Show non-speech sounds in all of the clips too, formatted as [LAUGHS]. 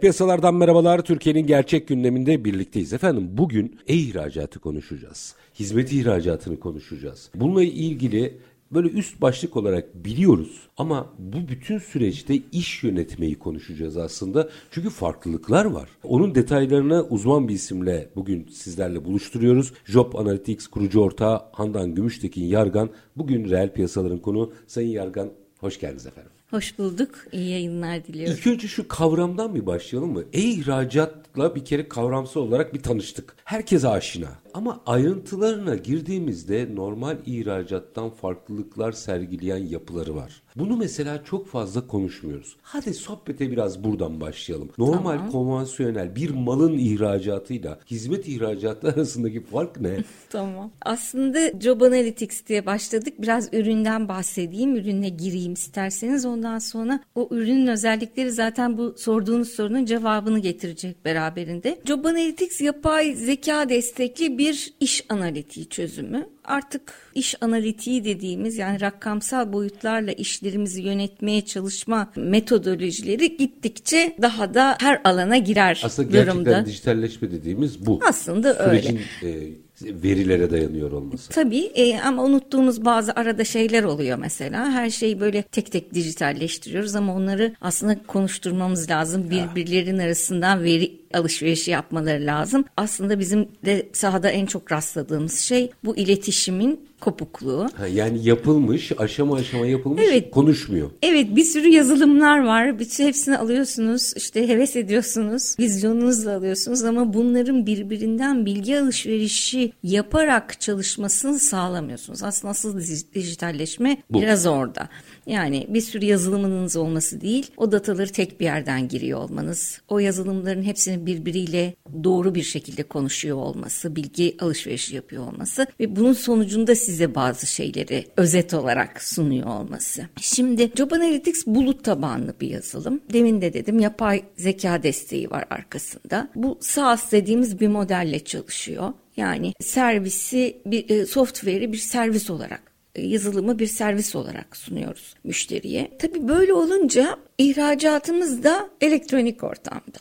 Piyasalardan merhabalar. Türkiye'nin gerçek gündeminde birlikteyiz. Efendim bugün e-ihracatı konuşacağız. Hizmet ihracatını konuşacağız. Bununla ilgili böyle üst başlık olarak biliyoruz ama bu bütün süreçte iş yönetmeyi konuşacağız aslında. Çünkü farklılıklar var. Onun detaylarını uzman bir isimle bugün sizlerle buluşturuyoruz. Job Analytics kurucu ortağı Handan Gümüştekin Yargan. Bugün reel piyasaların konu. Sayın Yargan hoş geldiniz efendim. Hoş bulduk. İyi yayınlar diliyorum. İlk önce şu kavramdan bir başlayalım mı? E-ihracatla bir kere kavramsal olarak bir tanıştık. Herkes aşina. Ama ayrıntılarına girdiğimizde normal ihracattan farklılıklar sergileyen yapıları var. Bunu mesela çok fazla konuşmuyoruz. Hadi sohbete biraz buradan başlayalım. Normal Tamam. konvansiyonel bir malın ihracatıyla hizmet ihracatı arasındaki fark ne? [LAUGHS] Tamam. Aslında Job Analytics diye başladık. Biraz üründen bahsedeyim. Ürüne gireyim isterseniz. Ondan sonra o ürünün özellikleri zaten bu sorduğunuz sorunun cevabını getirecek beraberinde. Job Analytics yapay zeka destekli bir iş analitiği çözümü. Artık iş analitiği dediğimiz yani rakamsal boyutlarla işlerimizi yönetmeye çalışma metodolojileri gittikçe daha da her alana girer Aslında gerçekten durumda. dijitalleşme dediğimiz bu. Aslında öyle. Sürecin e, verilere dayanıyor olması. Tabii e, ama unuttuğumuz bazı arada şeyler oluyor mesela. Her şeyi böyle tek tek dijitalleştiriyoruz ama onları aslında konuşturmamız lazım. Birbirlerinin arasından veri alışverişi yapmaları lazım. Aslında bizim de sahada en çok rastladığımız şey bu iletişimin kopukluğu. Ha, yani yapılmış, aşama aşama yapılmış, Evet. konuşmuyor. Evet bir sürü yazılımlar var. Bütün hepsini alıyorsunuz. işte heves ediyorsunuz. Vizyonunuzla alıyorsunuz ama bunların birbirinden bilgi alışverişi yaparak çalışmasını sağlamıyorsunuz. Aslında asıl dij- dijitalleşme Bu. biraz orada. Yani bir sürü yazılımınız olması değil, o dataları tek bir yerden giriyor olmanız, o yazılımların hepsinin birbiriyle doğru bir şekilde konuşuyor olması, bilgi alışverişi yapıyor olması ve bunun sonucunda size bazı şeyleri özet olarak sunuyor olması. Şimdi Job Analytics bulut tabanlı bir yazılım. Demin de dedim yapay zeka desteği var arkasında. Bu SaaS dediğimiz bir modelle çalışıyor. Yani servisi, bir e, software'i bir servis olarak yazılımı bir servis olarak sunuyoruz müşteriye. Tabii böyle olunca ihracatımız da elektronik ortamda.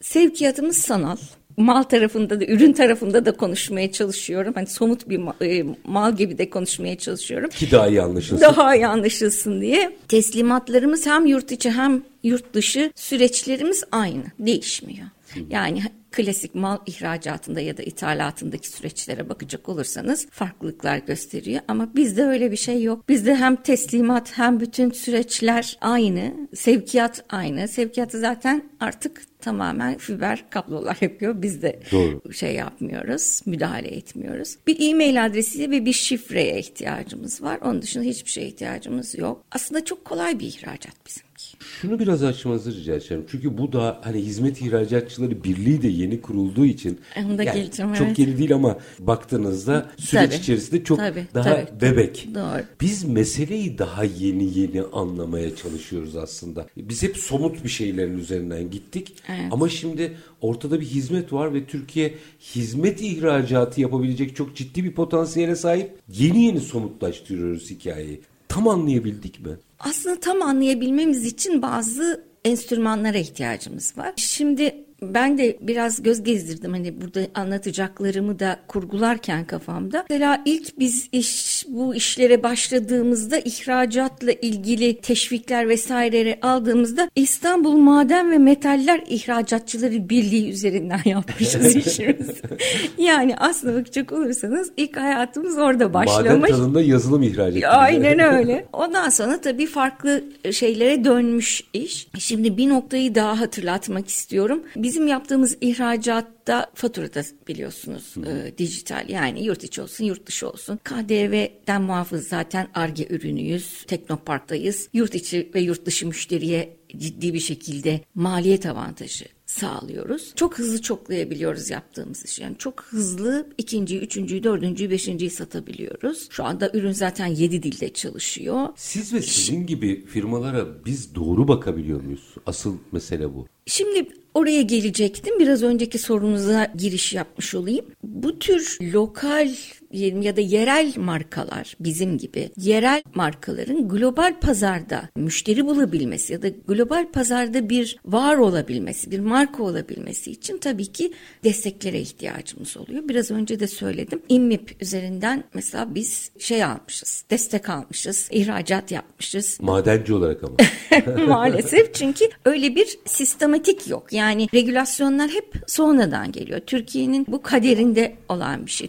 Sevkiyatımız sanal. Mal tarafında da ürün tarafında da konuşmaya çalışıyorum. Hani somut bir e, mal gibi de konuşmaya çalışıyorum. Ki daha iyi anlaşılsın. Daha iyi anlaşılsın diye. Teslimatlarımız hem yurt içi hem yurt dışı süreçlerimiz aynı. Değişmiyor. Yani klasik mal ihracatında ya da ithalatındaki süreçlere bakacak olursanız farklılıklar gösteriyor. Ama bizde öyle bir şey yok. Bizde hem teslimat hem bütün süreçler aynı. Sevkiyat aynı. Sevkiyatı zaten artık tamamen fiber kablolar [LAUGHS] yapıyor. Biz de Doğru. şey yapmıyoruz, müdahale etmiyoruz. Bir e-mail adresi ve bir şifreye ihtiyacımız var. Onun dışında hiçbir şeye ihtiyacımız yok. Aslında çok kolay bir ihracat bizimki. Şunu biraz açmanızı rica edeceğim. Çünkü bu da hani Hizmet İhracatçıları Birliği de yeni kurulduğu için Onu da geleceğim, çok evet. yeni değil ama baktığınızda süreç Tabii. içerisinde çok Tabii, daha tabii. bebek. Doğru. Biz meseleyi daha yeni yeni anlamaya çalışıyoruz aslında. Biz hep somut bir şeylerin üzerinden gittik. Evet. Ama şimdi ortada bir hizmet var ve Türkiye hizmet ihracatı yapabilecek çok ciddi bir potansiyele sahip. Yeni yeni somutlaştırıyoruz hikayeyi. Tam anlayabildik mi? Aslında tam anlayabilmemiz için bazı enstrümanlara ihtiyacımız var. Şimdi ben de biraz göz gezdirdim hani burada anlatacaklarımı da kurgularken kafamda. Mesela ilk biz iş bu işlere başladığımızda ihracatla ilgili teşvikler vesaireleri aldığımızda İstanbul Maden ve Metaller İhracatçıları Birliği üzerinden [LAUGHS] yapmışız işimizi. yani aslında bakacak olursanız ilk hayatımız orada başlamış. Maden tadında yazılım ettik. Aynen [LAUGHS] öyle. Ondan sonra tabii farklı şeylere dönmüş iş. Şimdi bir noktayı daha hatırlatmak istiyorum. Bizim yaptığımız ihracatta faturada biliyorsunuz e, dijital yani yurt içi olsun yurt dışı olsun. KDV'den muafız zaten ARGE ürünüyüz. Teknopark'tayız. Yurt içi ve yurt dışı müşteriye ciddi bir şekilde maliyet avantajı sağlıyoruz. Çok hızlı çoklayabiliyoruz yaptığımız iş. Yani çok hızlı ikinciyi, üçüncüyü, dördüncüyü, beşinciyi satabiliyoruz. Şu anda ürün zaten yedi dilde çalışıyor. Siz ve sizin gibi firmalara biz doğru bakabiliyor muyuz? Asıl mesele bu. Şimdi oraya gelecektim. Biraz önceki sorunuza giriş yapmış olayım. Bu tür lokal ya da yerel markalar bizim gibi yerel markaların global pazarda müşteri bulabilmesi ya da global pazarda bir var olabilmesi, bir marka olabilmesi için tabii ki desteklere ihtiyacımız oluyor. Biraz önce de söyledim. IMMIP üzerinden mesela biz şey almışız, destek almışız, ihracat yapmışız. [LAUGHS] Madenci olarak ama. [LAUGHS] Maalesef çünkü öyle bir sistematik yok. Yani regülasyonlar hep sonradan geliyor. Türkiye'nin bu kaderinde olan bir şey.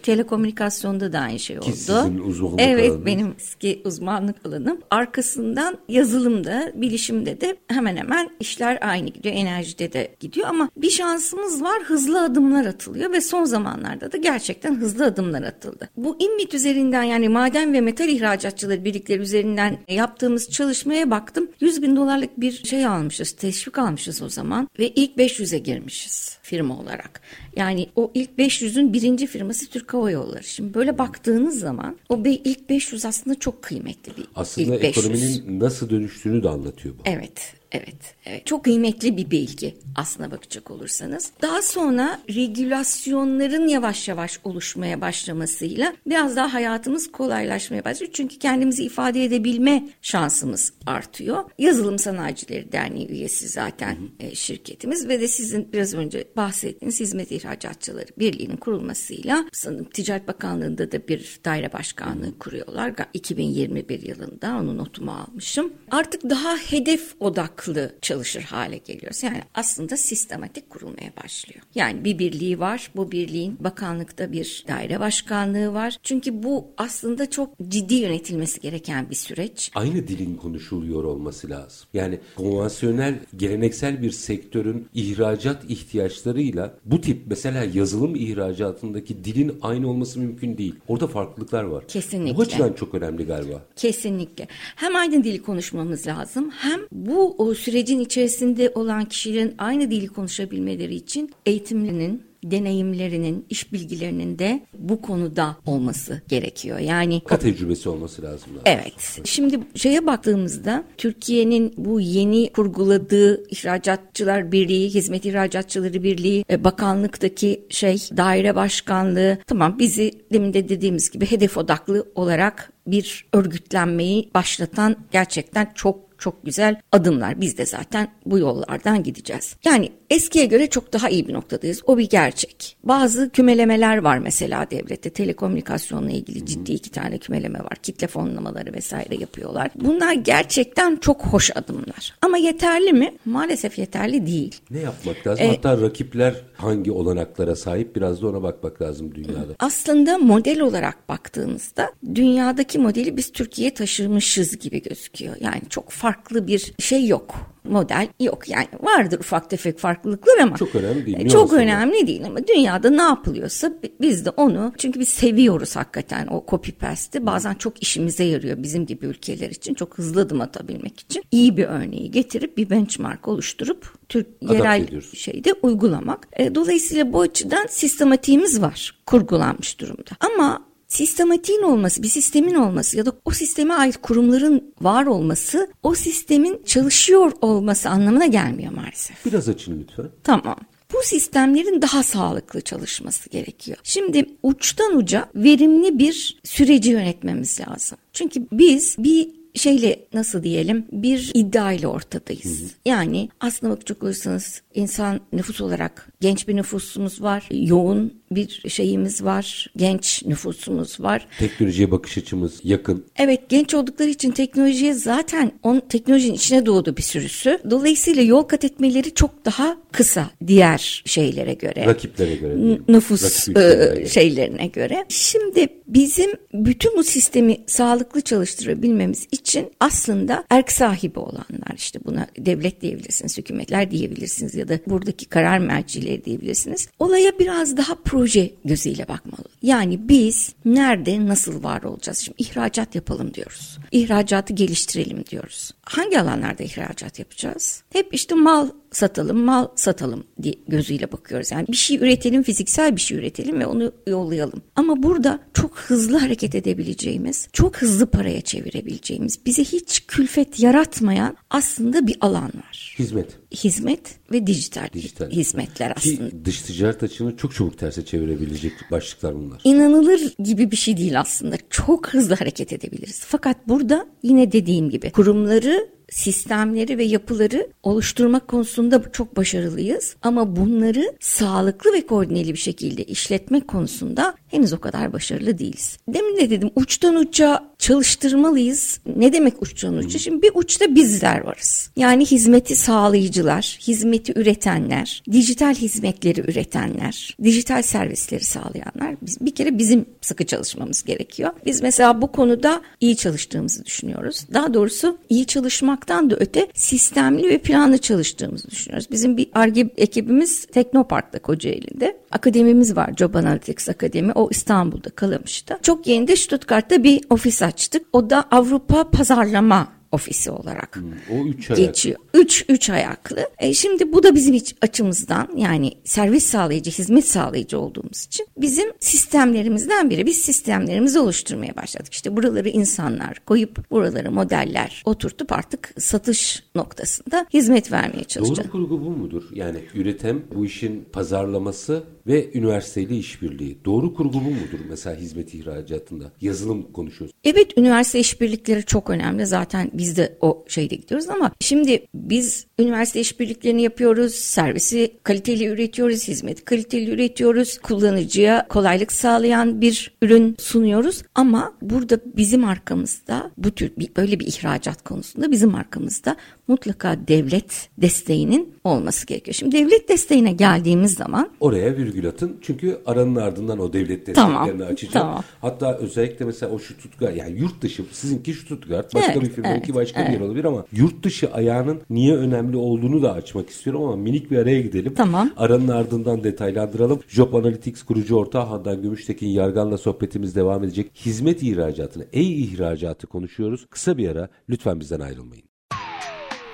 Telekomünikasyonda da aynı şey oldu. Ki sizin uzmanlık Evet alanınız. benim eski uzmanlık alanım. Arkasından yazılımda, bilişimde de hemen hemen işler aynı gidiyor. Enerjide de gidiyor ama bir şansımız var. Hızlı adımlar atılıyor ve son zamanlarda da gerçekten hızlı adımlar atıldı. Bu IMMİT üzerinden yani maden ve metal ihracatçıları birlikleri üzerinden yaptığımız çalışmaya baktım. 100 bin dolarlık bir şey almışız, teşvik almışız o zaman ve ilk 500'e girmişiz firma olarak. Yani o ilk 500'ün birinci firması Türk Hava Yolları. Şimdi böyle baktığınız zaman o ilk 500 aslında çok kıymetli bir Aslında ilk 500. ekonominin nasıl dönüştüğünü de anlatıyor bu. Evet, evet, evet. Çok kıymetli bir bilgi aslına bakacak olursanız. Daha sonra regülasyonların yavaş yavaş oluşmaya başlamasıyla biraz daha hayatımız kolaylaşmaya başlıyor. Çünkü kendimizi ifade edebilme şansımız artıyor. Yazılım Sanayicileri Derneği üyesi zaten e, şirketimiz ve de sizin biraz önce bahsettiğiniz Hizmet İhracatçıları Birliği'nin kurulmasıyla sanırım Ticaret Bakanlığı'nda da bir daire başkanlığı kuruyorlar. Ga- 2021 yılında onun notumu almışım. Artık daha hedef odaklı çalışır hale geliyoruz. Yani aslında sistematik kurulmaya başlıyor. Yani bir birliği var. Bu birliğin bakanlıkta bir daire başkanlığı var. Çünkü bu aslında çok ciddi yönetilmesi gereken bir süreç. Aynı dilin konuşuluyor olması lazım. Yani konvansiyonel, geleneksel bir sektörün ihracat ihtiyaçlarıyla bu tip mesela yazılım ihracatındaki dilin aynı olması mümkün değil. Orada farklılıklar var. Kesinlikle. Bu açıdan çok önemli galiba. Kesinlikle. Hem aynı dili konuşmamız lazım hem bu o sürecin içerisinde olan kişilerin aynı dili konuşabilmeleri için eğitimlerinin deneyimlerinin, iş bilgilerinin de bu konuda olması gerekiyor. Yani Ka tecrübesi olması lazım. Evet. Şimdi şeye baktığımızda Türkiye'nin bu yeni kurguladığı İhracatçılar Birliği, Hizmet İhracatçıları Birliği, e, bakanlıktaki şey, daire başkanlığı tamam bizi demin de dediğimiz gibi hedef odaklı olarak bir örgütlenmeyi başlatan gerçekten çok çok güzel adımlar. Biz de zaten bu yollardan gideceğiz. Yani eskiye göre çok daha iyi bir noktadayız. O bir gerçek. Bazı kümelemeler var mesela devlette. Telekomünikasyonla ilgili ciddi iki tane kümeleme var. Kitle fonlamaları vesaire yapıyorlar. Bunlar gerçekten çok hoş adımlar. Ama yeterli mi? Maalesef yeterli değil. Ne yapmak lazım? E, Hatta rakipler hangi olanaklara sahip biraz da ona bakmak lazım dünyada. Aslında model olarak baktığımızda dünyadaki modeli biz Türkiye'ye taşımışız gibi gözüküyor. Yani çok farklı bir şey yok. Model yok yani vardır ufak tefek farklılıklar ama Çok önemli değil, E, Çok önemli değil ama dünyada ne yapılıyorsa bi- biz de onu çünkü biz seviyoruz hakikaten o copy paste'i bazen çok işimize yarıyor bizim gibi ülkeler için çok hızlı adım atabilmek için iyi bir örneği getirip bir benchmark oluşturup Türk Adapte yerel ediyoruz. şeyde uygulamak. E, dolayısıyla bu açıdan sistematiğimiz var kurgulanmış durumda. Ama sistematiğin olması, bir sistemin olması ya da o sisteme ait kurumların var olması o sistemin çalışıyor olması anlamına gelmiyor maalesef. Biraz açın lütfen. Tamam. Bu sistemlerin daha sağlıklı çalışması gerekiyor. Şimdi uçtan uca verimli bir süreci yönetmemiz lazım. Çünkü biz bir şeyle nasıl diyelim bir iddia ile ortadayız. Yani aslında bakacak olursanız insan nüfus olarak genç bir nüfusumuz var. Yoğun bir şeyimiz var. Genç nüfusumuz var. Teknolojiye bakış açımız yakın. Evet genç oldukları için teknolojiye zaten on teknolojinin içine doğdu bir sürüsü. Dolayısıyla yol kat etmeleri çok daha kısa diğer şeylere göre. Rakiplere göre. N- nüfus e, göre. şeylerine göre. Şimdi bizim bütün bu sistemi sağlıklı çalıştırabilmemiz için için aslında erk sahibi olanlar işte buna devlet diyebilirsiniz, hükümetler diyebilirsiniz ya da buradaki karar mercileri diyebilirsiniz. Olaya biraz daha proje gözüyle bakmalı. Yani biz nerede nasıl var olacağız? Şimdi ihracat yapalım diyoruz. İhracatı geliştirelim diyoruz. Hangi alanlarda ihracat yapacağız? Hep işte mal satalım, mal satalım diye gözüyle bakıyoruz. Yani bir şey üretelim, fiziksel bir şey üretelim ve onu yollayalım. Ama burada çok hızlı hareket edebileceğimiz, çok hızlı paraya çevirebileceğimiz, bize hiç külfet yaratmayan aslında bir alan var. Hizmet. Hizmet ve dijital, Dijital. hizmetler aslında. Ki dış ticaret açığını çok çabuk terse çevirebilecek başlıklar bunlar. İnanılır gibi bir şey değil aslında. Çok hızlı hareket edebiliriz. Fakat burada yine dediğim gibi kurumları sistemleri ve yapıları oluşturmak konusunda çok başarılıyız. Ama bunları sağlıklı ve koordineli bir şekilde işletmek konusunda henüz o kadar başarılı değiliz. Demin de dedim uçtan uca çalıştırmalıyız. Ne demek uçtan uca? Şimdi bir uçta bizler varız. Yani hizmeti sağlayıcılar, hizmeti üretenler, dijital hizmetleri üretenler, dijital servisleri sağlayanlar. Biz, bir kere bizim sıkı çalışmamız gerekiyor. Biz mesela bu konuda iyi çalıştığımızı düşünüyoruz. Daha doğrusu iyi çalışmaktan da öte sistemli ve planlı çalıştığımızı düşünüyoruz. Bizim bir ARGE ekibimiz Teknopark'ta Kocaeli'nde. Akademimiz var Job Analytics Akademi. O İstanbul'da Kalamış'ta. Çok yeni de Stuttgart'ta bir ofis açtık. O da Avrupa Pazarlama ofisi olarak O üç ayak. geçiyor. Üç, üç ayaklı. E şimdi bu da bizim açımızdan yani servis sağlayıcı, hizmet sağlayıcı olduğumuz için bizim sistemlerimizden biri. Biz sistemlerimizi oluşturmaya başladık. İşte buraları insanlar koyup buraları modeller oturtup artık satış noktasında hizmet vermeye çalışacağız. Doğru kurgu bu mudur? Yani üretim, bu işin pazarlaması ve üniversiteyle işbirliği. Doğru kurgu bu mudur mesela hizmet ihracatında? Yazılım konuşuyoruz. Evet üniversite işbirlikleri çok önemli. Zaten biz de o şeyde gidiyoruz ama şimdi biz üniversite işbirliklerini yapıyoruz. Servisi kaliteli üretiyoruz. Hizmeti kaliteli üretiyoruz. Kullanıcıya kolaylık sağlayan bir ürün sunuyoruz. Ama burada bizim arkamızda bu tür bir, böyle bir ihracat konusunda bizim arkamızda mutlaka devlet desteğinin olması gerekiyor. Şimdi devlet desteğine geldiğimiz zaman Oraya virgül atın. Çünkü aranın ardından o devlet desteklerini Tamam, açacağım. tamam. Hatta özellikle mesela o Stuttgart yani yurt dışı sizinki Stuttgart başka Evet, bir firmanınki evet, başka bir evet. yer olabilir ama yurt dışı ayağının niye önemli olduğunu da açmak istiyorum ama minik bir araya gidelim. Tamam. Aranın ardından detaylandıralım. Job Analytics kurucu ortağı Handan Gümüştekin Yargan'la sohbetimiz devam edecek. Hizmet ihracatını, e-ihracatı konuşuyoruz. Kısa bir ara lütfen bizden ayrılmayın.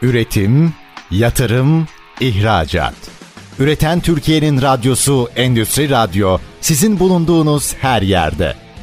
Üretim, yatırım, ihracat. Üreten Türkiye'nin radyosu Endüstri Radyo sizin bulunduğunuz her yerde.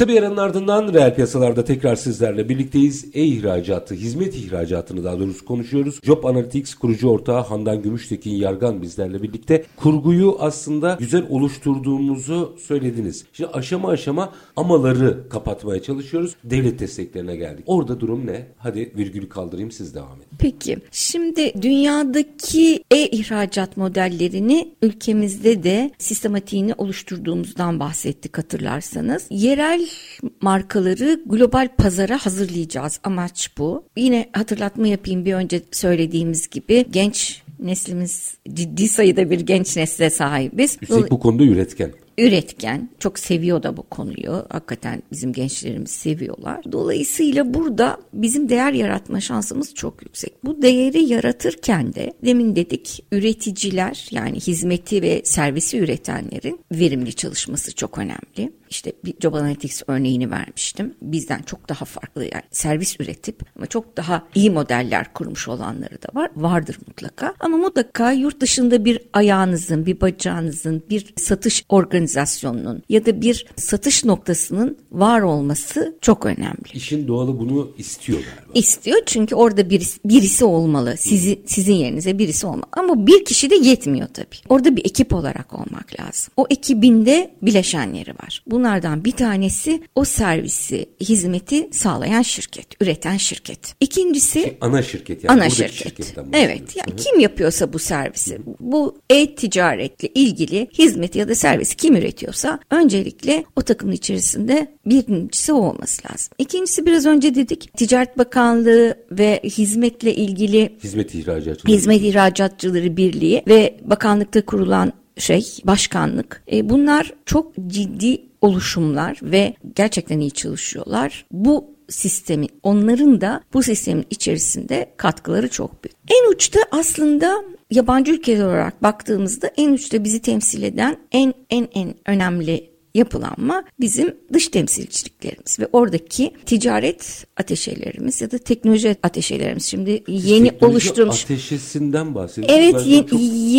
Kısa bir aranın ardından reel piyasalarda tekrar sizlerle birlikteyiz. E-ihracatı, hizmet ihracatını daha doğrusu konuşuyoruz. Job Analytics kurucu ortağı Handan Gümüştekin Yargan bizlerle birlikte. Kurguyu aslında güzel oluşturduğumuzu söylediniz. Şimdi aşama aşama amaları kapatmaya çalışıyoruz. Devlet desteklerine geldik. Orada durum ne? Hadi virgülü kaldırayım siz devam edin. Peki şimdi dünyadaki e-ihracat modellerini ülkemizde de sistematiğini oluşturduğumuzdan bahsettik hatırlarsanız. Yerel markaları global pazara hazırlayacağız. Amaç bu. Yine hatırlatma yapayım bir önce söylediğimiz gibi genç neslimiz ciddi sayıda bir genç nesle sahibiz. Üstelik bu konuda üretken. üretken, çok seviyor da bu konuyu. Hakikaten bizim gençlerimiz seviyorlar. Dolayısıyla burada bizim değer yaratma şansımız çok yüksek. Bu değeri yaratırken de demin dedik üreticiler yani hizmeti ve servisi üretenlerin verimli çalışması çok önemli. İşte bir Job Analytics örneğini vermiştim. Bizden çok daha farklı yani servis üretip ama çok daha iyi modeller kurmuş olanları da var. Vardır mutlaka. Ama mutlaka yurt dışında bir ayağınızın, bir bacağınızın, bir satış organizasyonunun ya da bir satış noktasının var olması çok önemli. İşin doğalı bunu istiyor galiba. İstiyor çünkü orada birisi, birisi olmalı. Sizi, sizin yerinize birisi olmalı. Ama bir kişi de yetmiyor tabii. Orada bir ekip olarak olmak lazım. O ekibinde bileşenleri var. Bunun Bunlardan bir tanesi o servisi, hizmeti sağlayan şirket, üreten şirket. İkincisi Ki ana şirket yani ana şirket. Evet yani kim yapıyorsa bu servisi bu e-ticaretle ilgili hizmeti ya da servisi kim üretiyorsa öncelikle o takımın içerisinde birincisi o olması lazım. İkincisi biraz önce dedik Ticaret Bakanlığı ve hizmetle ilgili Hizmet ihracatı. Hizmet İhracatçıları Birliği ve bakanlıkta kurulan şey başkanlık. E, bunlar çok ciddi oluşumlar ve gerçekten iyi çalışıyorlar. Bu sistemi onların da bu sistemin içerisinde katkıları çok büyük. En uçta aslında yabancı ülkeler olarak baktığımızda en uçta bizi temsil eden en en en önemli yapılanma bizim dış temsilciliklerimiz ve oradaki ticaret ateşelerimiz ya da teknoloji ateşelerimiz. Şimdi yeni Teknoloji oluşturulmuş Ateşesinden bahsediyoruz. Evet ye-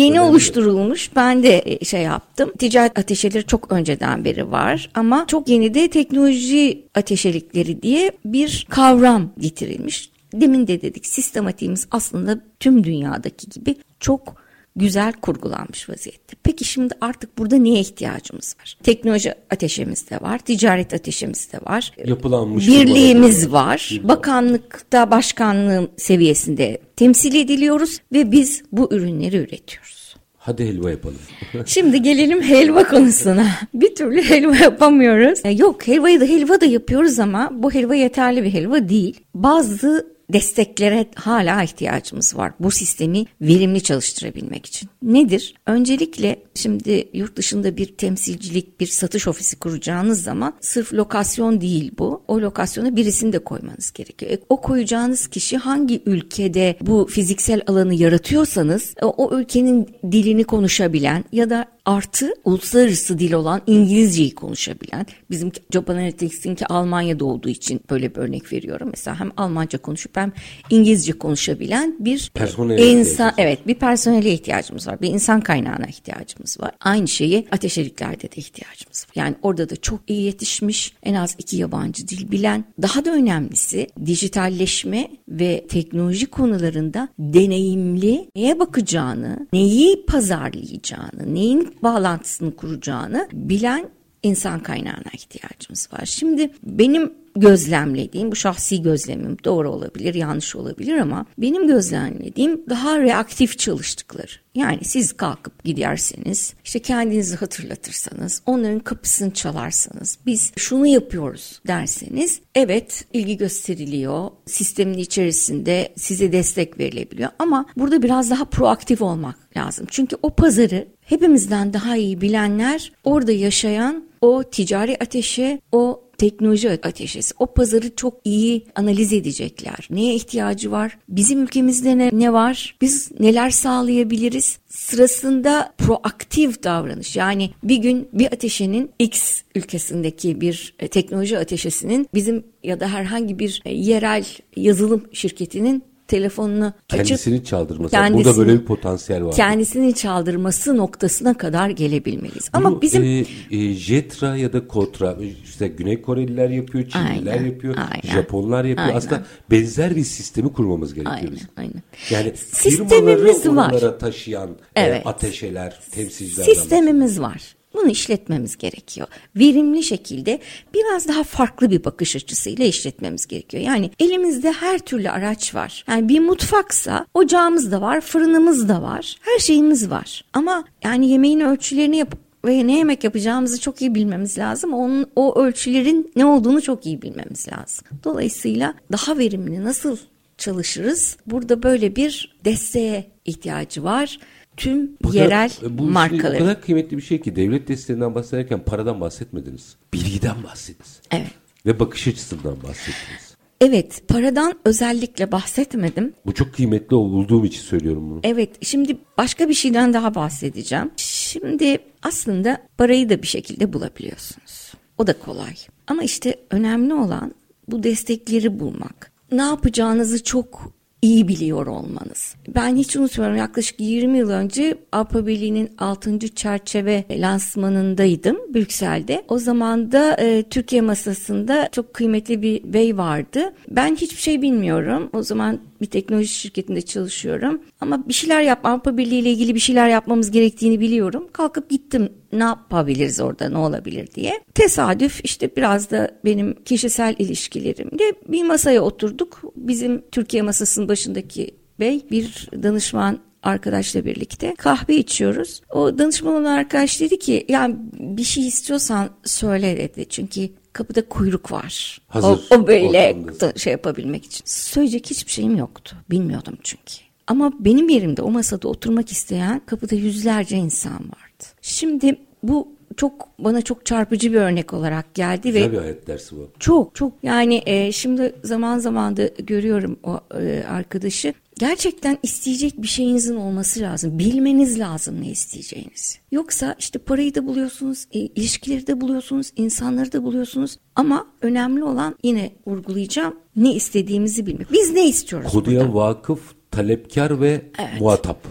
yeni önemli. oluşturulmuş. Ben de e, şey yaptım. Ticaret ateşeleri çok önceden beri var ama çok yeni de teknoloji ateşelikleri diye bir kavram getirilmiş. Demin de dedik sistematiğimiz aslında tüm dünyadaki gibi çok güzel kurgulanmış vaziyette. Peki şimdi artık burada neye ihtiyacımız var? Teknoloji ateşimiz de var, ticaret ateşimiz de var. Yapılanmış Birliğimiz numaralar. var. Bir- Bakanlıkta başkanlığım seviyesinde temsil ediliyoruz ve biz bu ürünleri üretiyoruz. Hadi helva yapalım. [LAUGHS] Şimdi gelelim helva konusuna. Bir türlü helva yapamıyoruz. E, Yok helvayı da helva da yapıyoruz ama bu helva yeterli bir helva değil. Bazı desteklere hala ihtiyacımız var bu sistemi verimli çalıştırabilmek için. Nedir? Öncelikle şimdi yurt dışında bir temsilcilik, bir satış ofisi kuracağınız zaman sırf lokasyon değil bu. O lokasyona birisini de koymanız gerekiyor. E, o koyacağınız kişi hangi ülkede bu fiziksel alanı yaratıyorsanız e, o ülkenin dilini konuşabilen ya da artı uluslararası dil olan İngilizceyi konuşabilen bizim Job Analytics'inki Almanya'da olduğu için böyle bir örnek veriyorum. Mesela hem Almanca konuşup hem İngilizce konuşabilen bir Personele insan evet bir personele ihtiyacımız var. Bir insan kaynağına ihtiyacımız var. Aynı şeyi ateşeliklerde de ihtiyacımız var. Yani orada da çok iyi yetişmiş en az iki yabancı dil bilen daha da önemlisi dijitalleşme ve teknoloji konularında deneyimli neye bakacağını, neyi pazarlayacağını, neyin bağlantısını kuracağını bilen insan kaynağına ihtiyacımız var. Şimdi benim gözlemlediğim, bu şahsi gözlemim doğru olabilir, yanlış olabilir ama benim gözlemlediğim daha reaktif çalıştıkları. Yani siz kalkıp giderseniz, işte kendinizi hatırlatırsanız, onların kapısını çalarsanız, biz şunu yapıyoruz derseniz, evet ilgi gösteriliyor, sistemin içerisinde size destek verilebiliyor ama burada biraz daha proaktif olmak lazım. Çünkü o pazarı hepimizden daha iyi bilenler orada yaşayan o ticari ateşe, o teknoloji ateşesi. O pazarı çok iyi analiz edecekler. Neye ihtiyacı var? Bizim ülkemizde ne, ne var? Biz neler sağlayabiliriz? Sırasında proaktif davranış. Yani bir gün bir ateşenin X ülkesindeki bir e, teknoloji ateşesinin bizim ya da herhangi bir e, yerel yazılım şirketinin telefonunu açıp Kendisini çaldırması. Kendisini- Burada böyle bir potansiyel var. kendisini çaldırması noktasına kadar gelebilmeliyiz. Ama Bunu, bizim e, e, Jetra ya da Kotra işte Güney Koreliler yapıyor, Çinliler Aynen, yapıyor, aynen, Japonlar yapıyor. aynen. Aslında benzer bir sistemi kurmamız gerekiyor. aynen aynen. Yani Sistemimiz firmaları var. taşıyan Evet. e, ateşeler, temsilcilerden Sistemimiz var. Bunu işletmemiz gerekiyor. Verimli şekilde biraz daha farklı bir bakış açısıyla işletmemiz gerekiyor. Yani elimizde her türlü araç var. Yani bir mutfaksa ocağımız da var, fırınımız da var. Her şeyimiz var. Ama yani yemeğin ölçülerini yapıp ve ne yemek yapacağımızı çok iyi bilmemiz lazım. Onun o ölçülerin ne olduğunu çok iyi bilmemiz lazım. Dolayısıyla daha verimli nasıl çalışırız? Burada böyle bir desteğe ihtiyacı var. Tüm Bu kadar- yerel bu işte markaları. O kadar kıymetli bir şey ki devlet desteğinden bahsederken paradan bahsetmediniz. Bilgiden bahsettiniz. Evet. Ve bakış açısından bahsettiniz. Evet, paradan özellikle bahsetmedim. Bu çok kıymetli olduğum için söylüyorum bunu. Evet, şimdi başka bir şeyden daha bahsedeceğim. Şimdi aslında parayı da bir şekilde bulabiliyorsunuz. O da kolay. Ama işte önemli olan bu destekleri bulmak. Ne yapacağınızı çok iyi biliyor olmanız. Ben hiç unutmuyorum yaklaşık 20 yıl önce Avrupa Birliği'nin 6. çerçeve lansmanındaydım Brüksel'de. O zaman da e, Türkiye masasında çok kıymetli bir bey vardı. Ben hiçbir şey bilmiyorum. O zaman bir teknoloji şirketinde çalışıyorum. Ama bir şeyler yap Avrupa Birliği ile ilgili bir şeyler yapmamız gerektiğini biliyorum. Kalkıp gittim ne yapabiliriz orada ne olabilir diye. Tesadüf işte biraz da benim kişisel ilişkilerimle bir masaya oturduk. Bizim Türkiye masasının başındaki bey bir danışman arkadaşla birlikte kahve içiyoruz. O danışman olan arkadaş dedi ki yani bir şey istiyorsan söyle dedi. Çünkü kapıda kuyruk var. Hazır, o, o böyle ortamda. şey yapabilmek için. Söyleyecek hiçbir şeyim yoktu. Bilmiyordum çünkü. Ama benim yerimde o masada oturmak isteyen kapıda yüzlerce insan vardı. Şimdi bu çok bana çok çarpıcı bir örnek olarak geldi Güzel ve bir hayat dersi bu. çok çok yani e, şimdi zaman zaman da görüyorum o e, arkadaşı. Gerçekten isteyecek bir şeyinizin olması lazım. Bilmeniz lazım ne isteyeceğinizi. Yoksa işte parayı da buluyorsunuz, e, ilişkileri de buluyorsunuz, insanları da buluyorsunuz. Ama önemli olan yine vurgulayacağım ne istediğimizi bilmek. Biz ne istiyoruz Konuya burada? vakıf, talepkar ve muhatap.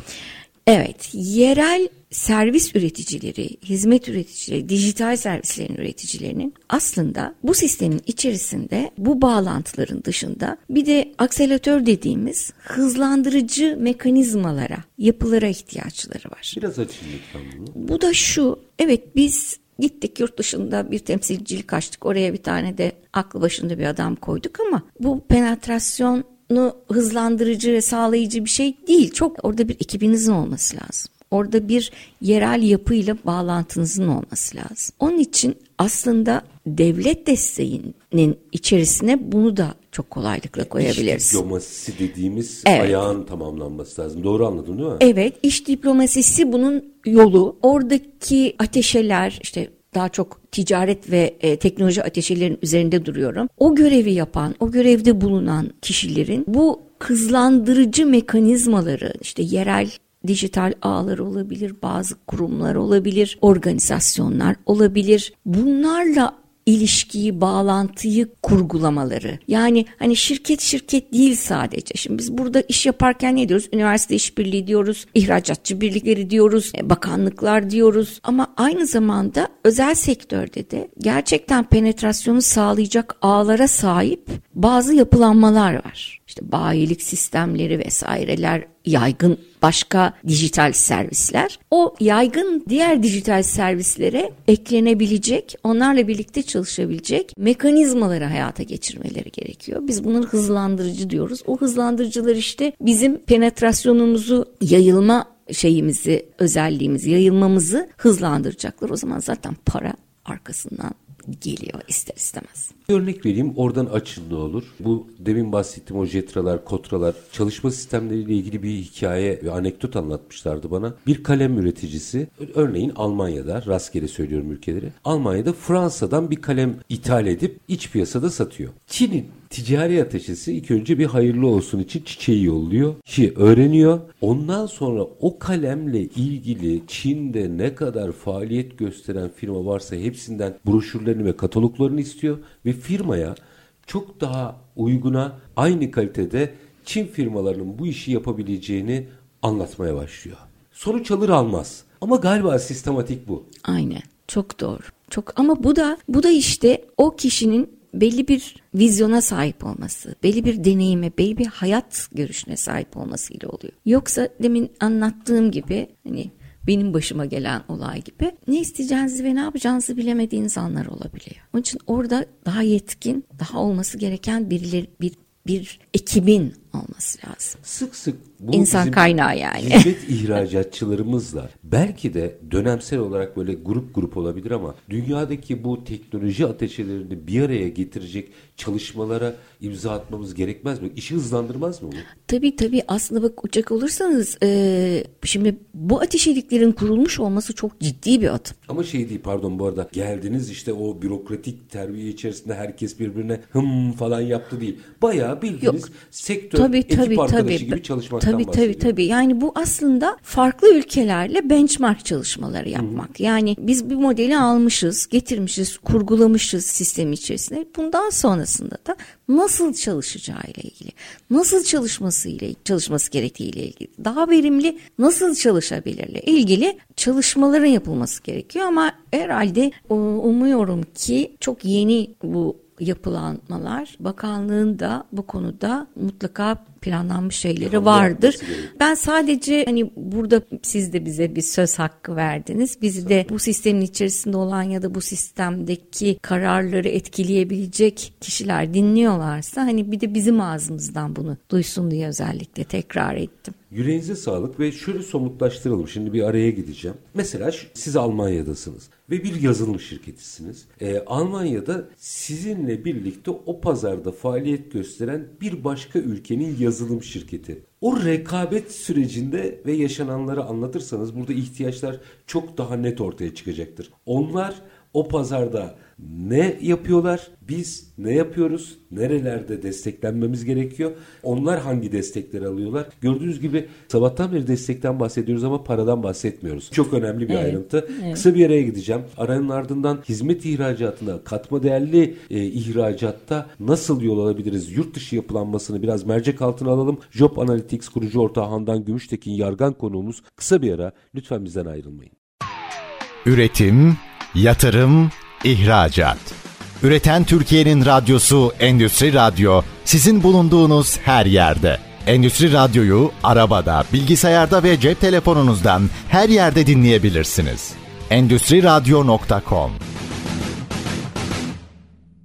Evet, yerel servis üreticileri, hizmet üreticileri, dijital servislerin üreticilerinin aslında bu sistemin içerisinde bu bağlantıların dışında bir de akselatör dediğimiz hızlandırıcı mekanizmalara, yapılara ihtiyaçları var. Biraz açın lütfen bunu. Bu da şu, evet biz gittik yurt dışında bir temsilcilik açtık. Oraya bir tane de aklı başında bir adam koyduk ama bu penetrasyonu hızlandırıcı ve sağlayıcı bir şey değil. Çok orada bir ekibinizin olması lazım. Orada bir yerel yapıyla bağlantınızın olması lazım. Onun için aslında devlet desteğinin içerisine bunu da çok kolaylıkla koyabiliriz. İş diplomasisi dediğimiz Evet. ayağın tamamlanması lazım. Doğru anladın değil mi? Evet, iş diplomasisi bunun yolu. Oradaki ateşeler işte daha çok ticaret ve e, teknoloji ateşelerin üzerinde duruyorum. O görevi yapan, o görevde bulunan kişilerin bu hızlandırıcı mekanizmaları işte yerel dijital ağlar olabilir, bazı kurumlar olabilir, organizasyonlar olabilir. Bunlarla ilişkiyi, bağlantıyı kurgulamaları. Yani hani şirket şirket değil sadece. Şimdi biz burada iş yaparken ne diyoruz? Üniversite işbirliği diyoruz, ihracatçı birlikleri diyoruz, e, bakanlıklar diyoruz. Ama aynı zamanda özel sektörde de gerçekten penetrasyonu sağlayacak ağlara sahip bazı yapılanmalar var. İşte bayilik sistemleri vesaireler yaygın başka dijital servisler. O yaygın diğer dijital servislere eklenebilecek, onlarla birlikte çalışabilecek mekanizmaları hayata geçirmeleri gerekiyor. Biz bunları hızlandırıcı diyoruz. O hızlandırıcılar işte bizim penetrasyonumuzu yayılma şeyimizi, özelliğimizi, yayılmamızı hızlandıracaklar. O zaman zaten para arkasından geliyor ister istemez. Bir örnek vereyim oradan açın ne olur. Bu demin bahsettiğim o jetralar, kotralar çalışma sistemleriyle ilgili bir hikaye ve anekdot anlatmışlardı bana. Bir kalem üreticisi örneğin Almanya'da rastgele söylüyorum ülkeleri. Almanya'da Fransa'dan bir kalem ithal edip iç piyasada satıyor. Çin'in ticari ateşesi ilk önce bir hayırlı olsun için çiçeği yolluyor. Ki öğreniyor. Ondan sonra o kalemle ilgili Çin'de ne kadar faaliyet gösteren firma varsa hepsinden broşürlerini ve kataloglarını istiyor ve firmaya çok daha uyguna aynı kalitede Çin firmalarının bu işi yapabileceğini anlatmaya başlıyor. Sonuç alır almaz. Ama galiba sistematik bu. Aynen. Çok doğru. Çok ama bu da bu da işte o kişinin belli bir vizyona sahip olması, belli bir deneyime, belli bir hayat görüşüne sahip olmasıyla oluyor. Yoksa demin anlattığım gibi hani benim başıma gelen olay gibi ne isteyeceğinizi ve ne yapacağınızı bilemediğiniz anlar olabiliyor. Onun için orada daha yetkin, daha olması gereken birileri, bir bir ekibin olması lazım. Sık sık bu İnsan bizim kaynağı yani. Hizmet ihracatçılarımızla belki de dönemsel olarak böyle grup grup olabilir ama dünyadaki bu teknoloji ateşelerini bir araya getirecek çalışmalara imza atmamız gerekmez mi? İşi hızlandırmaz mı bu? Tabii tabii aslında bakacak olursanız e, şimdi bu ateşeliklerin kurulmuş olması çok ciddi bir adım. Ama şey değil pardon bu arada geldiniz işte o bürokratik terbiye içerisinde herkes birbirine hım falan yaptı değil. Bayağı bildiğiniz sektör Tabii ekip tabii arkadaşı tabii. gibi çalışmaktan tabii, bahsediyor. tabii tabii. Yani bu aslında farklı ülkelerle benchmark çalışmaları yapmak. Yani biz bir modeli almışız, getirmişiz, kurgulamışız sistem içerisinde. Bundan sonrasında da nasıl çalışacağı ile ilgili, nasıl çalışması ile çalışması gerektiği ile ilgili, daha verimli nasıl çalışabilirle ilgili çalışmaların yapılması gerekiyor ama herhalde o- umuyorum ki çok yeni bu yapılanmalar. Bakanlığın da bu konuda mutlaka planlanmış şeyleri vardır. Ben sadece hani burada siz de bize bir söz hakkı verdiniz. Bizi de bu sistemin içerisinde olan ya da bu sistemdeki kararları etkileyebilecek kişiler dinliyorlarsa hani bir de bizim ağzımızdan bunu duysun diye özellikle tekrar ettim. Yüreğinize sağlık ve şöyle somutlaştıralım. Şimdi bir araya gideceğim. Mesela siz Almanya'dasınız ve bir yazılım şirketisiniz. Ee, Almanya'da sizinle birlikte o pazarda faaliyet gösteren bir başka ülkenin yazılım şirketi. O rekabet sürecinde ve yaşananları anlatırsanız burada ihtiyaçlar çok daha net ortaya çıkacaktır. Onlar o pazarda ne yapıyorlar? Biz ne yapıyoruz? Nerelerde desteklenmemiz gerekiyor? Onlar hangi destekleri alıyorlar? Gördüğünüz gibi sabahtan beri destekten bahsediyoruz ama paradan bahsetmiyoruz. Çok önemli bir evet, ayrıntı. Evet. Kısa bir araya gideceğim. Aranın ardından hizmet ihracatına, katma değerli e, ihracatta nasıl yol alabiliriz? Yurt dışı yapılanmasını biraz mercek altına alalım. Job Analytics kurucu ortağı Handan Gümüştekin Yargan konuğumuz. Kısa bir ara. Lütfen bizden ayrılmayın. Üretim, yatırım, ihracat. Üreten Türkiye'nin radyosu Endüstri Radyo sizin bulunduğunuz her yerde. Endüstri Radyo'yu arabada, bilgisayarda ve cep telefonunuzdan her yerde dinleyebilirsiniz. Endüstri Radyo.com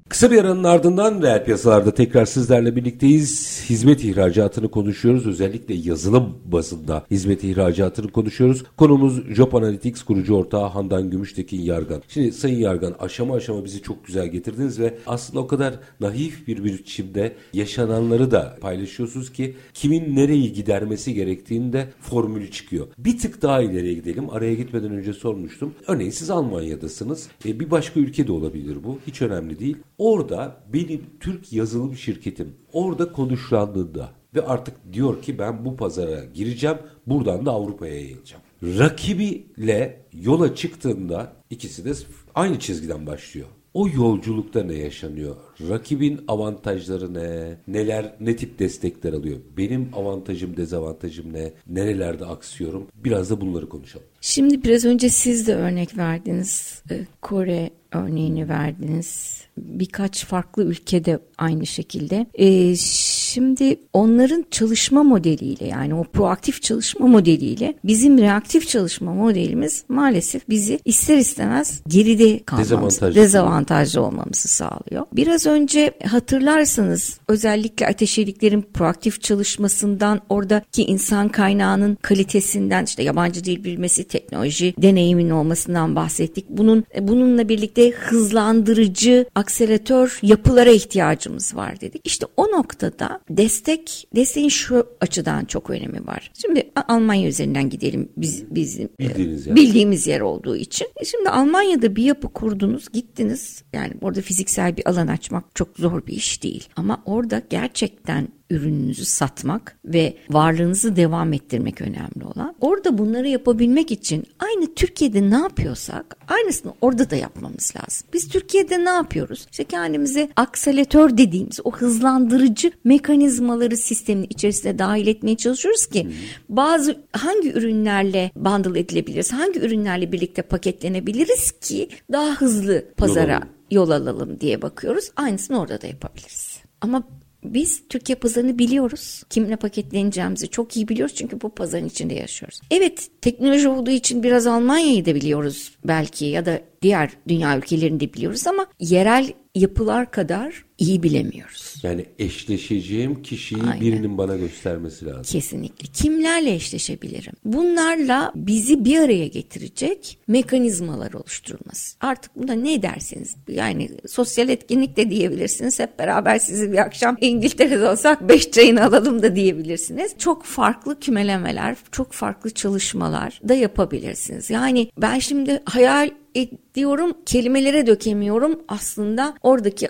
Kısa bir aranın ardından reel piyasalarda tekrar sizlerle birlikteyiz. Hizmet ihracatını konuşuyoruz. Özellikle yazılım bazında hizmet ihracatını konuşuyoruz. Konumuz Job Analytics kurucu ortağı Handan Gümüştekin Yargan. Şimdi Sayın Yargan aşama aşama bizi çok güzel getirdiniz ve aslında o kadar naif bir biçimde yaşananları da paylaşıyorsunuz ki kimin nereyi gidermesi gerektiğinde formülü çıkıyor. Bir tık daha ileriye gidelim. Araya gitmeden önce sormuştum. Örneğin siz Almanya'dasınız. E, bir başka ülke de olabilir bu. Hiç önemli değil. Orada benim Türk yazılım şirketim orada konuşlandığında ve artık diyor ki ben bu pazara gireceğim buradan da Avrupa'ya yayılacağım. Rakibiyle yola çıktığında ikisi de aynı çizgiden başlıyor. O yolculukta ne yaşanıyor? Rakibin avantajları ne? Neler, ne tip destekler alıyor? Benim avantajım, dezavantajım ne? Nerelerde aksıyorum? Biraz da bunları konuşalım. Şimdi biraz önce siz de örnek verdiniz. Ee, Kore örneğini verdiniz. Birkaç farklı ülkede aynı şekilde. Ee, şimdi onların çalışma modeliyle yani o proaktif çalışma modeliyle bizim reaktif çalışma modelimiz maalesef bizi ister istemez geride kalmamız, dezavantajlı, dezavantajlı olmamızı sağlıyor. Biraz önce hatırlarsanız özellikle ateşeliklerin proaktif çalışmasından oradaki insan kaynağının kalitesinden işte yabancı dil bilmesi, teknoloji deneyimin olmasından bahsettik. Bunun bununla birlikte hızlandırıcı, akselatör yapılara ihtiyacımız var dedik. İşte o noktada destek, desteğin şu açıdan çok önemi var. Şimdi Almanya üzerinden gidelim biz bizim bildiğimiz, yer. bildiğimiz yer olduğu için. E şimdi Almanya'da bir yapı kurdunuz, gittiniz. Yani orada fiziksel bir alan açmak çok zor bir iş değil. Ama orada gerçekten ürününüzü satmak ve varlığınızı devam ettirmek önemli olan. Orada bunları yapabilmek için aynı Türkiye'de ne yapıyorsak aynısını orada da yapmamız lazım. Biz Türkiye'de ne yapıyoruz? İşte kendimize akselatör dediğimiz o hızlandırıcı mekanizmaları sistemin içerisine dahil etmeye çalışıyoruz ki bazı hangi ürünlerle bundle edilebiliriz? Hangi ürünlerle birlikte paketlenebiliriz ki daha hızlı pazara yol, yol alalım diye bakıyoruz. Aynısını orada da yapabiliriz. Ama biz Türkiye pazarını biliyoruz. Kimle paketleneceğimizi çok iyi biliyoruz çünkü bu pazarın içinde yaşıyoruz. Evet teknoloji olduğu için biraz Almanya'yı da biliyoruz belki ya da diğer dünya ülkelerini de biliyoruz ama yerel yapılar kadar iyi bilemiyoruz. Yani eşleşeceğim kişiyi Aynen. birinin bana göstermesi lazım. Kesinlikle. Kimlerle eşleşebilirim? Bunlarla bizi bir araya getirecek mekanizmalar oluşturulması. Artık buna ne derseniz yani sosyal etkinlik de diyebilirsiniz. Hep beraber sizi bir akşam İngiltere'de olsak beş çayını alalım da diyebilirsiniz. Çok farklı kümelemeler, çok farklı çalışmalar da yapabilirsiniz. Yani ben şimdi hayal ediyorum kelimelere dökemiyorum aslında oradaki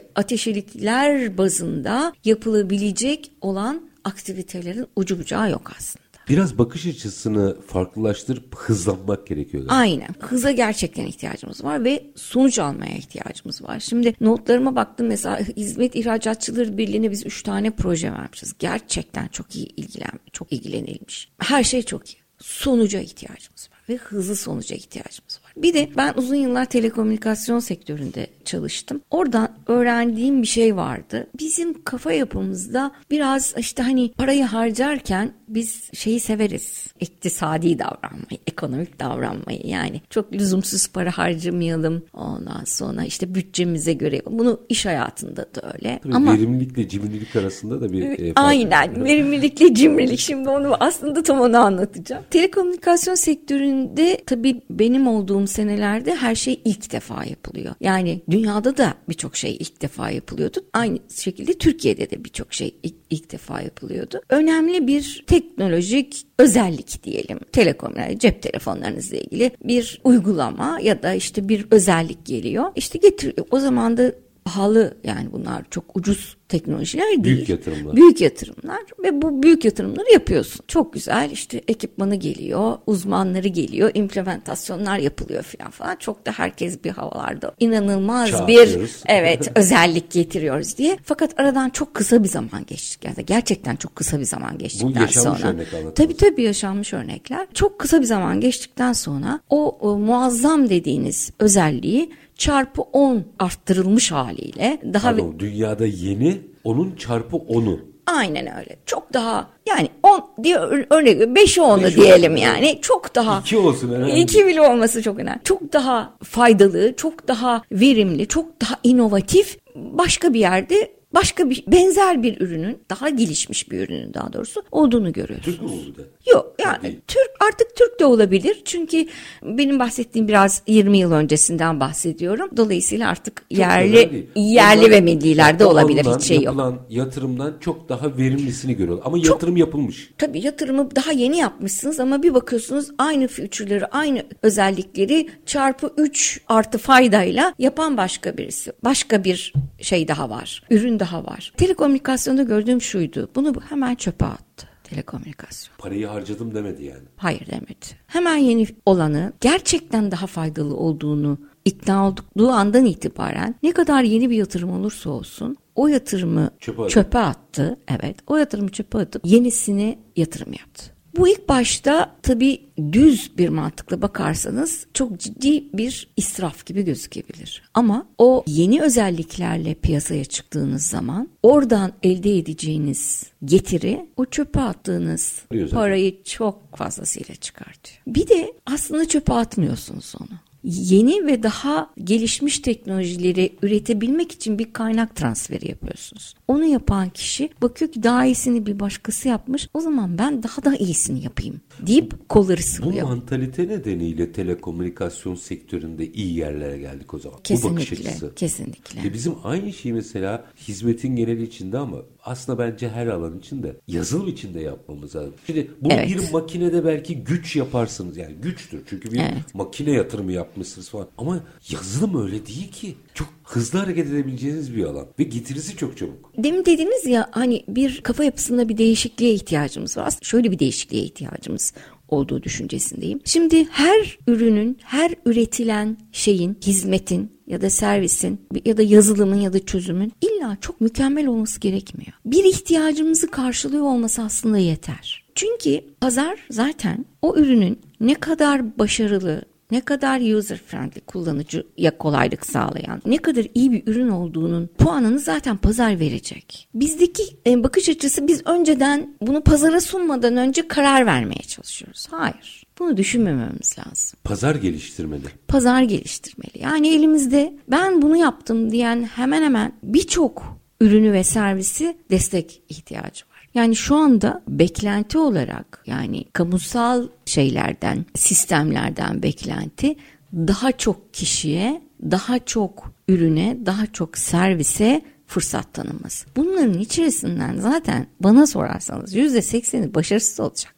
ateşelikler bazında yapılabilecek olan aktivitelerin ucu bucağı yok aslında. Biraz bakış açısını farklılaştırıp hızlanmak gerekiyor. Galiba. Aynen. Hıza gerçekten ihtiyacımız var ve sonuç almaya ihtiyacımız var. Şimdi notlarıma baktım mesela Hizmet İhracatçıları Birliği'ne biz üç tane proje vermişiz. Gerçekten çok iyi ilgilen, çok ilgilenilmiş. Her şey çok iyi. Sonuca ihtiyacımız var ve hızlı sonuca ihtiyacımız var. Bir de ben uzun yıllar telekomünikasyon sektöründe çalıştım. Oradan öğrendiğim bir şey vardı. Bizim kafa yapımızda biraz işte hani parayı harcarken biz şeyi severiz. İktisadi davranmayı, ekonomik davranmayı. Yani çok lüzumsuz para harcamayalım. Ondan sonra işte bütçemize göre. Bunu iş hayatında da öyle. Tabii Ama verimlilikle cimrilik arasında da bir e, fark Aynen var. verimlilikle cimrilik şimdi onu aslında tam onu anlatacağım. Telekomünikasyon sektöründe tabii benim olduğum senelerde her şey ilk defa yapılıyor. Yani dünyada da birçok şey ilk defa yapılıyordu. Aynı şekilde Türkiye'de de birçok şey ilk, ilk defa yapılıyordu. Önemli bir teknolojik özellik diyelim. Telekom yani cep telefonlarınızla ilgili bir uygulama ya da işte bir özellik geliyor. İşte getiriyor. O zaman da pahalı yani bunlar çok ucuz teknolojiler değil. Büyük yatırımlar. Büyük yatırımlar ve bu büyük yatırımları yapıyorsun. Çok güzel işte ekipmanı geliyor, uzmanları geliyor, implementasyonlar yapılıyor falan falan. Çok da herkes bir havalarda inanılmaz bir [LAUGHS] evet özellik getiriyoruz diye. Fakat aradan çok kısa bir zaman geçtik. Yani gerçekten çok kısa bir zaman geçtikten yaşanmış sonra. örnek anlatınız. Tabii tabii yaşanmış örnekler. Çok kısa bir zaman geçtikten sonra o, o muazzam dediğiniz özelliği çarpı 10 arttırılmış haliyle daha Pardon, dünyada yeni onun çarpı 10'u. Aynen öyle. Çok daha yani 10 diye ör- örnek 5'i 10'u Beş diyelim olsun, yani. Çok daha İki olsun herhalde. 2 bile olması çok önemli. Çok daha faydalı, çok daha verimli, çok daha inovatif başka bir yerde başka bir benzer bir ürünün daha gelişmiş bir ürünün daha doğrusu olduğunu görüyoruz. Türk mü oldu da? Yok yani Değil. Türk artık Türk de olabilir. Çünkü benim bahsettiğim biraz 20 yıl öncesinden bahsediyorum. Dolayısıyla artık Çok yerli yerli Onlar ve millilerde olabilir hiç şey yok. Yapılan yatırımdan çok daha verimlisini görüyorlar. Ama yatırım yapılmış. Tabii yatırımı daha yeni yapmışsınız ama bir bakıyorsunuz aynı feature'ları, aynı özellikleri çarpı 3 artı faydayla yapan başka birisi. Başka bir şey daha var. Ürün daha var. Telekomünikasyonda gördüğüm şuydu. Bunu hemen çöpe attı telekomünikasyon. Parayı harcadım demedi yani. Hayır demedi. Hemen yeni olanı gerçekten daha faydalı olduğunu ikna oldukluğu andan itibaren ne kadar yeni bir yatırım olursa olsun o yatırımı Çöpe çöpe, attı. attı. Evet o yatırımı çöpe atıp yenisini yatırım yaptı. Bu ilk başta tabii düz bir mantıkla bakarsanız çok ciddi bir israf gibi gözükebilir. Ama o yeni özelliklerle piyasaya çıktığınız zaman oradan elde edeceğiniz getiri o çöpe attığınız parayı çok fazlasıyla çıkartıyor. Bir de aslında çöpe atmıyorsunuz onu. Yeni ve daha gelişmiş teknolojileri üretebilmek için bir kaynak transferi yapıyorsunuz. Onu yapan kişi bakıyor ki daha iyisini bir başkası yapmış. O zaman ben daha da iyisini yapayım deyip kolları Bu sıvıyor. mantalite nedeniyle telekomünikasyon sektöründe iyi yerlere geldik o zaman. Bu bakış Kesinlikle, açısı. kesinlikle. E bizim aynı şey mesela hizmetin geneli içinde ama aslında bence her alan içinde yazılım içinde yapmamız lazım. Şimdi bunu Evet. bir makinede belki güç yaparsınız yani güçtür çünkü bir Evet. makine yatırımı yapmışsınız falan ama yazılım öyle değil ki. Çok hızlı hareket edebileceğiniz bir alan ve getirisi çok çabuk. Demin dediniz ya hani bir kafa yapısında bir değişikliğe ihtiyacımız var. Aslında şöyle bir değişikliğe ihtiyacımız olduğu düşüncesindeyim. Şimdi her ürünün, her üretilen şeyin, hizmetin ya da servisin ya da yazılımın ya da çözümün illa çok mükemmel olması gerekmiyor. Bir ihtiyacımızı karşılıyor olması aslında yeter. Çünkü pazar zaten o ürünün ne kadar başarılı, ne kadar user friendly kullanıcıya kolaylık sağlayan, ne kadar iyi bir ürün olduğunun puanını zaten pazar verecek. Bizdeki e, bakış açısı biz önceden bunu pazara sunmadan önce karar vermeye çalışıyoruz. Hayır. Bunu düşünmememiz lazım. Pazar geliştirmeli. Pazar geliştirmeli. Yani elimizde ben bunu yaptım diyen hemen hemen birçok ürünü ve servisi destek ihtiyacı var. Yani şu anda beklenti olarak yani kamusal şeylerden, sistemlerden beklenti daha çok kişiye, daha çok ürüne, daha çok servise fırsat tanınması. Bunların içerisinden zaten bana sorarsanız %80'i başarısız olacak.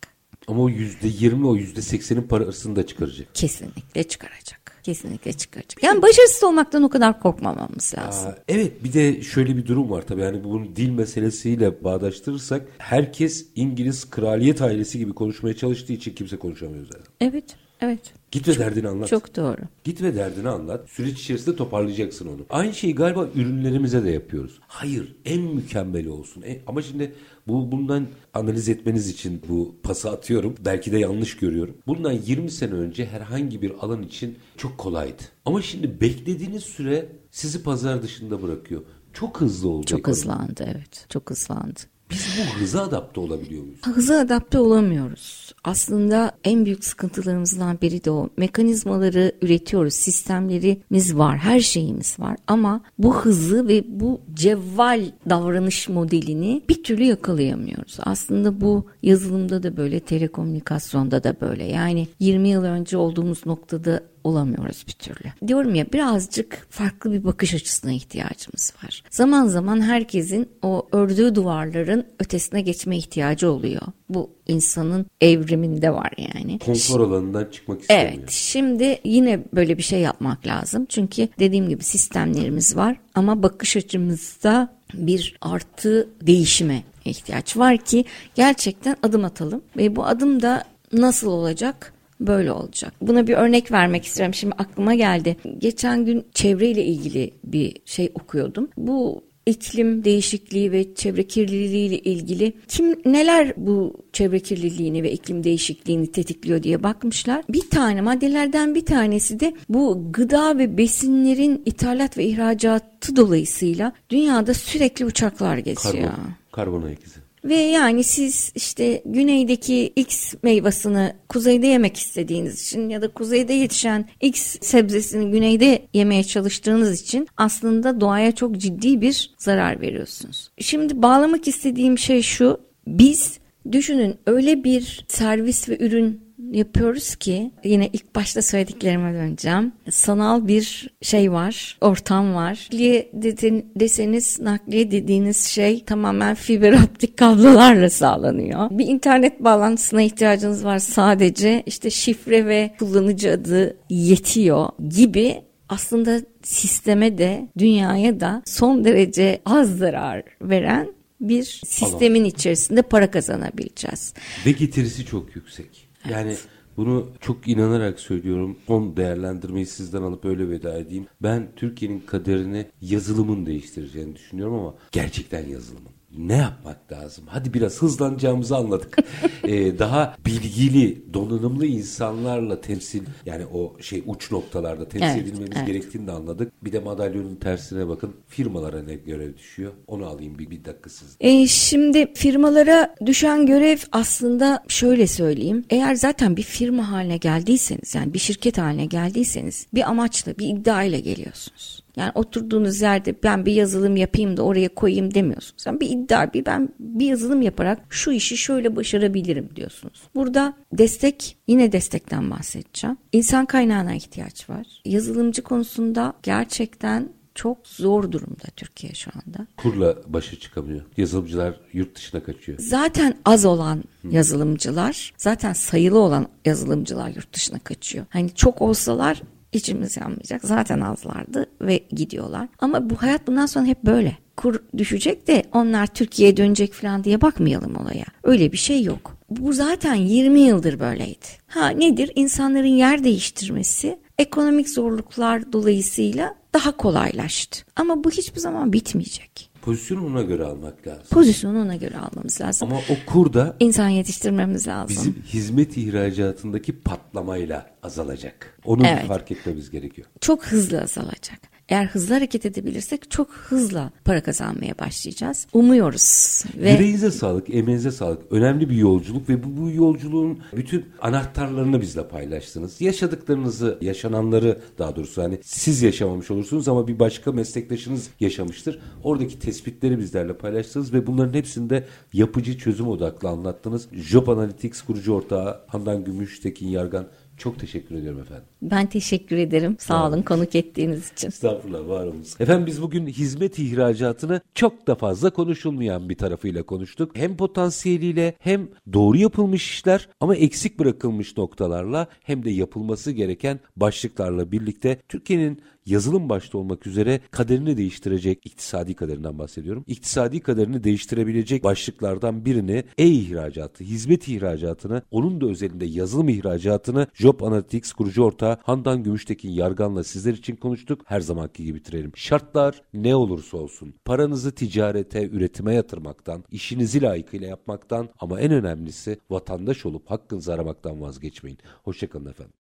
Ama o %20 o %80'in parasını da çıkaracak. Kesinlikle çıkaracak. Kesinlikle çıkaracak. Yani başarısız olmaktan o kadar korkmamamız lazım. Aa, Evet bir de şöyle bir durum var tabii yani bunu dil meselesiyle bağdaştırırsak herkes İngiliz kraliyet ailesi gibi konuşmaya çalıştığı için kimse konuşamıyor zaten. Evet, evet. Git ve derdini anlat. Çok doğru. Git ve derdini anlat. Süreç içerisinde toparlayacaksın onu. Aynı şeyi galiba ürünlerimize de yapıyoruz. Hayır, en mükemmeli olsun. En- ama şimdi bu bundan analiz etmeniz için bu pası atıyorum. Belki de yanlış görüyorum. Bundan 20 sene önce herhangi bir alan için çok kolaydı. Ama şimdi beklediğiniz süre sizi pazar dışında bırakıyor. Çok hızlı oldu. Çok ekonomi. hızlandı evet. Çok hızlandı. Biz bu hıza adapte olabiliyor muyuz? Hıza adapte olamıyoruz. Aslında en büyük sıkıntılarımızdan biri de o. Mekanizmaları üretiyoruz, sistemlerimiz var, her şeyimiz var. Ama bu hızı ve bu cevval davranış modelini bir türlü yakalayamıyoruz. Aslında bu yazılımda da böyle, telekomünikasyonda da böyle. Yani 20 yıl önce olduğumuz noktada olamıyoruz bir türlü. Diyorum ya birazcık farklı bir bakış açısına ihtiyacımız var. Zaman zaman herkesin o ördüğü duvarların ötesine geçme ihtiyacı oluyor. Bu insanın evriminde var yani. Konfor alanından çıkmak istemiyor. Evet şimdi yine böyle bir şey yapmak lazım. Çünkü dediğim gibi sistemlerimiz var ama bakış açımızda bir artı değişime ihtiyaç var ki gerçekten adım atalım. Ve bu adım da nasıl olacak? Böyle olacak. Buna bir örnek vermek istiyorum. Şimdi aklıma geldi. Geçen gün çevreyle ilgili bir şey okuyordum. Bu iklim değişikliği ve çevre kirliliği ile ilgili kim neler bu çevre kirliliğini ve iklim değişikliğini tetikliyor diye bakmışlar. Bir tane maddelerden bir tanesi de bu gıda ve besinlerin ithalat ve ihracatı dolayısıyla dünyada sürekli uçaklar geçiyor. Karbon, karbon ayak izi. Ve yani siz işte güneydeki X meyvasını kuzeyde yemek istediğiniz için ya da kuzeyde yetişen X sebzesini güneyde yemeye çalıştığınız için aslında doğaya çok ciddi bir zarar veriyorsunuz. Şimdi bağlamak istediğim şey şu. Biz düşünün öyle bir servis ve ürün yapıyoruz ki yine ilk başta söylediklerime döneceğim. Sanal bir şey var, ortam var. Nakliye dedin- deseniz nakliye dediğiniz şey tamamen fiber optik kablolarla sağlanıyor. Bir internet bağlantısına ihtiyacınız var sadece. İşte şifre ve kullanıcı adı yetiyor gibi aslında sisteme de dünyaya da son derece az zarar veren bir sistemin içerisinde para kazanabileceğiz. Ve getirisi çok yüksek. Yani bunu çok inanarak söylüyorum. Son değerlendirmeyi sizden alıp öyle veda edeyim. Ben Türkiye'nin kaderini yazılımın değiştireceğini düşünüyorum ama gerçekten yazılımın. Ne yapmak lazım? Hadi biraz hızlanacağımızı anladık. [LAUGHS] Ee, daha bilgili, donanımlı insanlarla temsil yani o şey uç noktalarda temsil Evet, edilmemiz evet. gerektiğini de anladık. Bir de madalyonun tersine bakın. Firmalara ne görev düşüyor? Onu alayım bir, bir dakika siz. E, şimdi firmalara düşen görev aslında şöyle söyleyeyim. Eğer zaten bir firma haline geldiyseniz yani bir şirket haline geldiyseniz bir amaçla bir iddia ile geliyorsunuz. Yani oturduğunuz yerde ben bir yazılım yapayım da oraya koyayım demiyorsunuz. Yani bir iddia bir ben bir yazılım yaparak şu işi şöyle başarabilirim diyorsunuz. Burada destek yine destekten bahsedeceğim. İnsan kaynağına ihtiyaç var. Yazılımcı konusunda gerçekten çok zor durumda Türkiye şu anda. Kurla başa çıkamıyor. Yazılımcılar yurt dışına kaçıyor. Zaten az olan yazılımcılar, zaten sayılı olan yazılımcılar yurt dışına kaçıyor. Hani çok olsalar içimiz yanmayacak. Zaten azlardı ve gidiyorlar. Ama bu hayat bundan sonra hep böyle. Kur düşecek de onlar Türkiye'ye dönecek falan diye bakmayalım olaya. Öyle bir şey yok. Bu zaten 20 yıldır böyleydi. Ha nedir? İnsanların yer değiştirmesi ekonomik zorluklar dolayısıyla daha kolaylaştı. Ama bu hiçbir zaman bitmeyecek. Pozisyonu ona göre almak lazım. Pozisyonu ona göre almamız lazım. Ama o kur da İnsan yetiştirmemiz lazım. bizim hizmet ihracatındaki patlamayla azalacak. Onu Evet. fark etmemiz gerekiyor. Çok hızlı azalacak. Eğer hızlı hareket edebilirsek çok hızla para kazanmaya başlayacağız. Umuyoruz. Ve Yüreğinize sağlık, emeğinize sağlık. Önemli bir yolculuk ve bu, bu yolculuğun bütün anahtarlarını bizle paylaştınız. Yaşadıklarınızı, yaşananları daha doğrusu hani siz yaşamamış olursunuz ama bir başka meslektaşınız yaşamıştır. Oradaki tespitleri bizlerle paylaştınız ve bunların hepsinde yapıcı çözüm odaklı anlattınız. Job Analytics kurucu ortağı Handan Gümüş, Tekin Yargan çok teşekkür ediyorum efendim. Ben teşekkür ederim. Sağ olun konuk ettiğiniz için. Estağfurullah var olun. Efendim biz bugün hizmet ihracatını çok da fazla konuşulmayan bir tarafıyla konuştuk. Hem potansiyeliyle hem doğru yapılmış işler ama eksik bırakılmış noktalarla hem de yapılması gereken başlıklarla birlikte Türkiye'nin yazılım başta olmak üzere kaderini değiştirecek iktisadi kaderinden bahsediyorum. İktisadi kaderini değiştirebilecek başlıklardan birini e-ihracatı, hizmet ihracatını, onun da özelinde yazılım ihracatını Job Analytics kurucu ortağı Handan Gümüştekin Yargan'la sizler için konuştuk. Her zamanki gibi bitirelim. Şartlar ne olursa olsun paranızı ticarete, üretime yatırmaktan, işinizi layıkıyla yapmaktan ama en önemlisi vatandaş olup hakkınızı aramaktan vazgeçmeyin. Hoşçakalın efendim.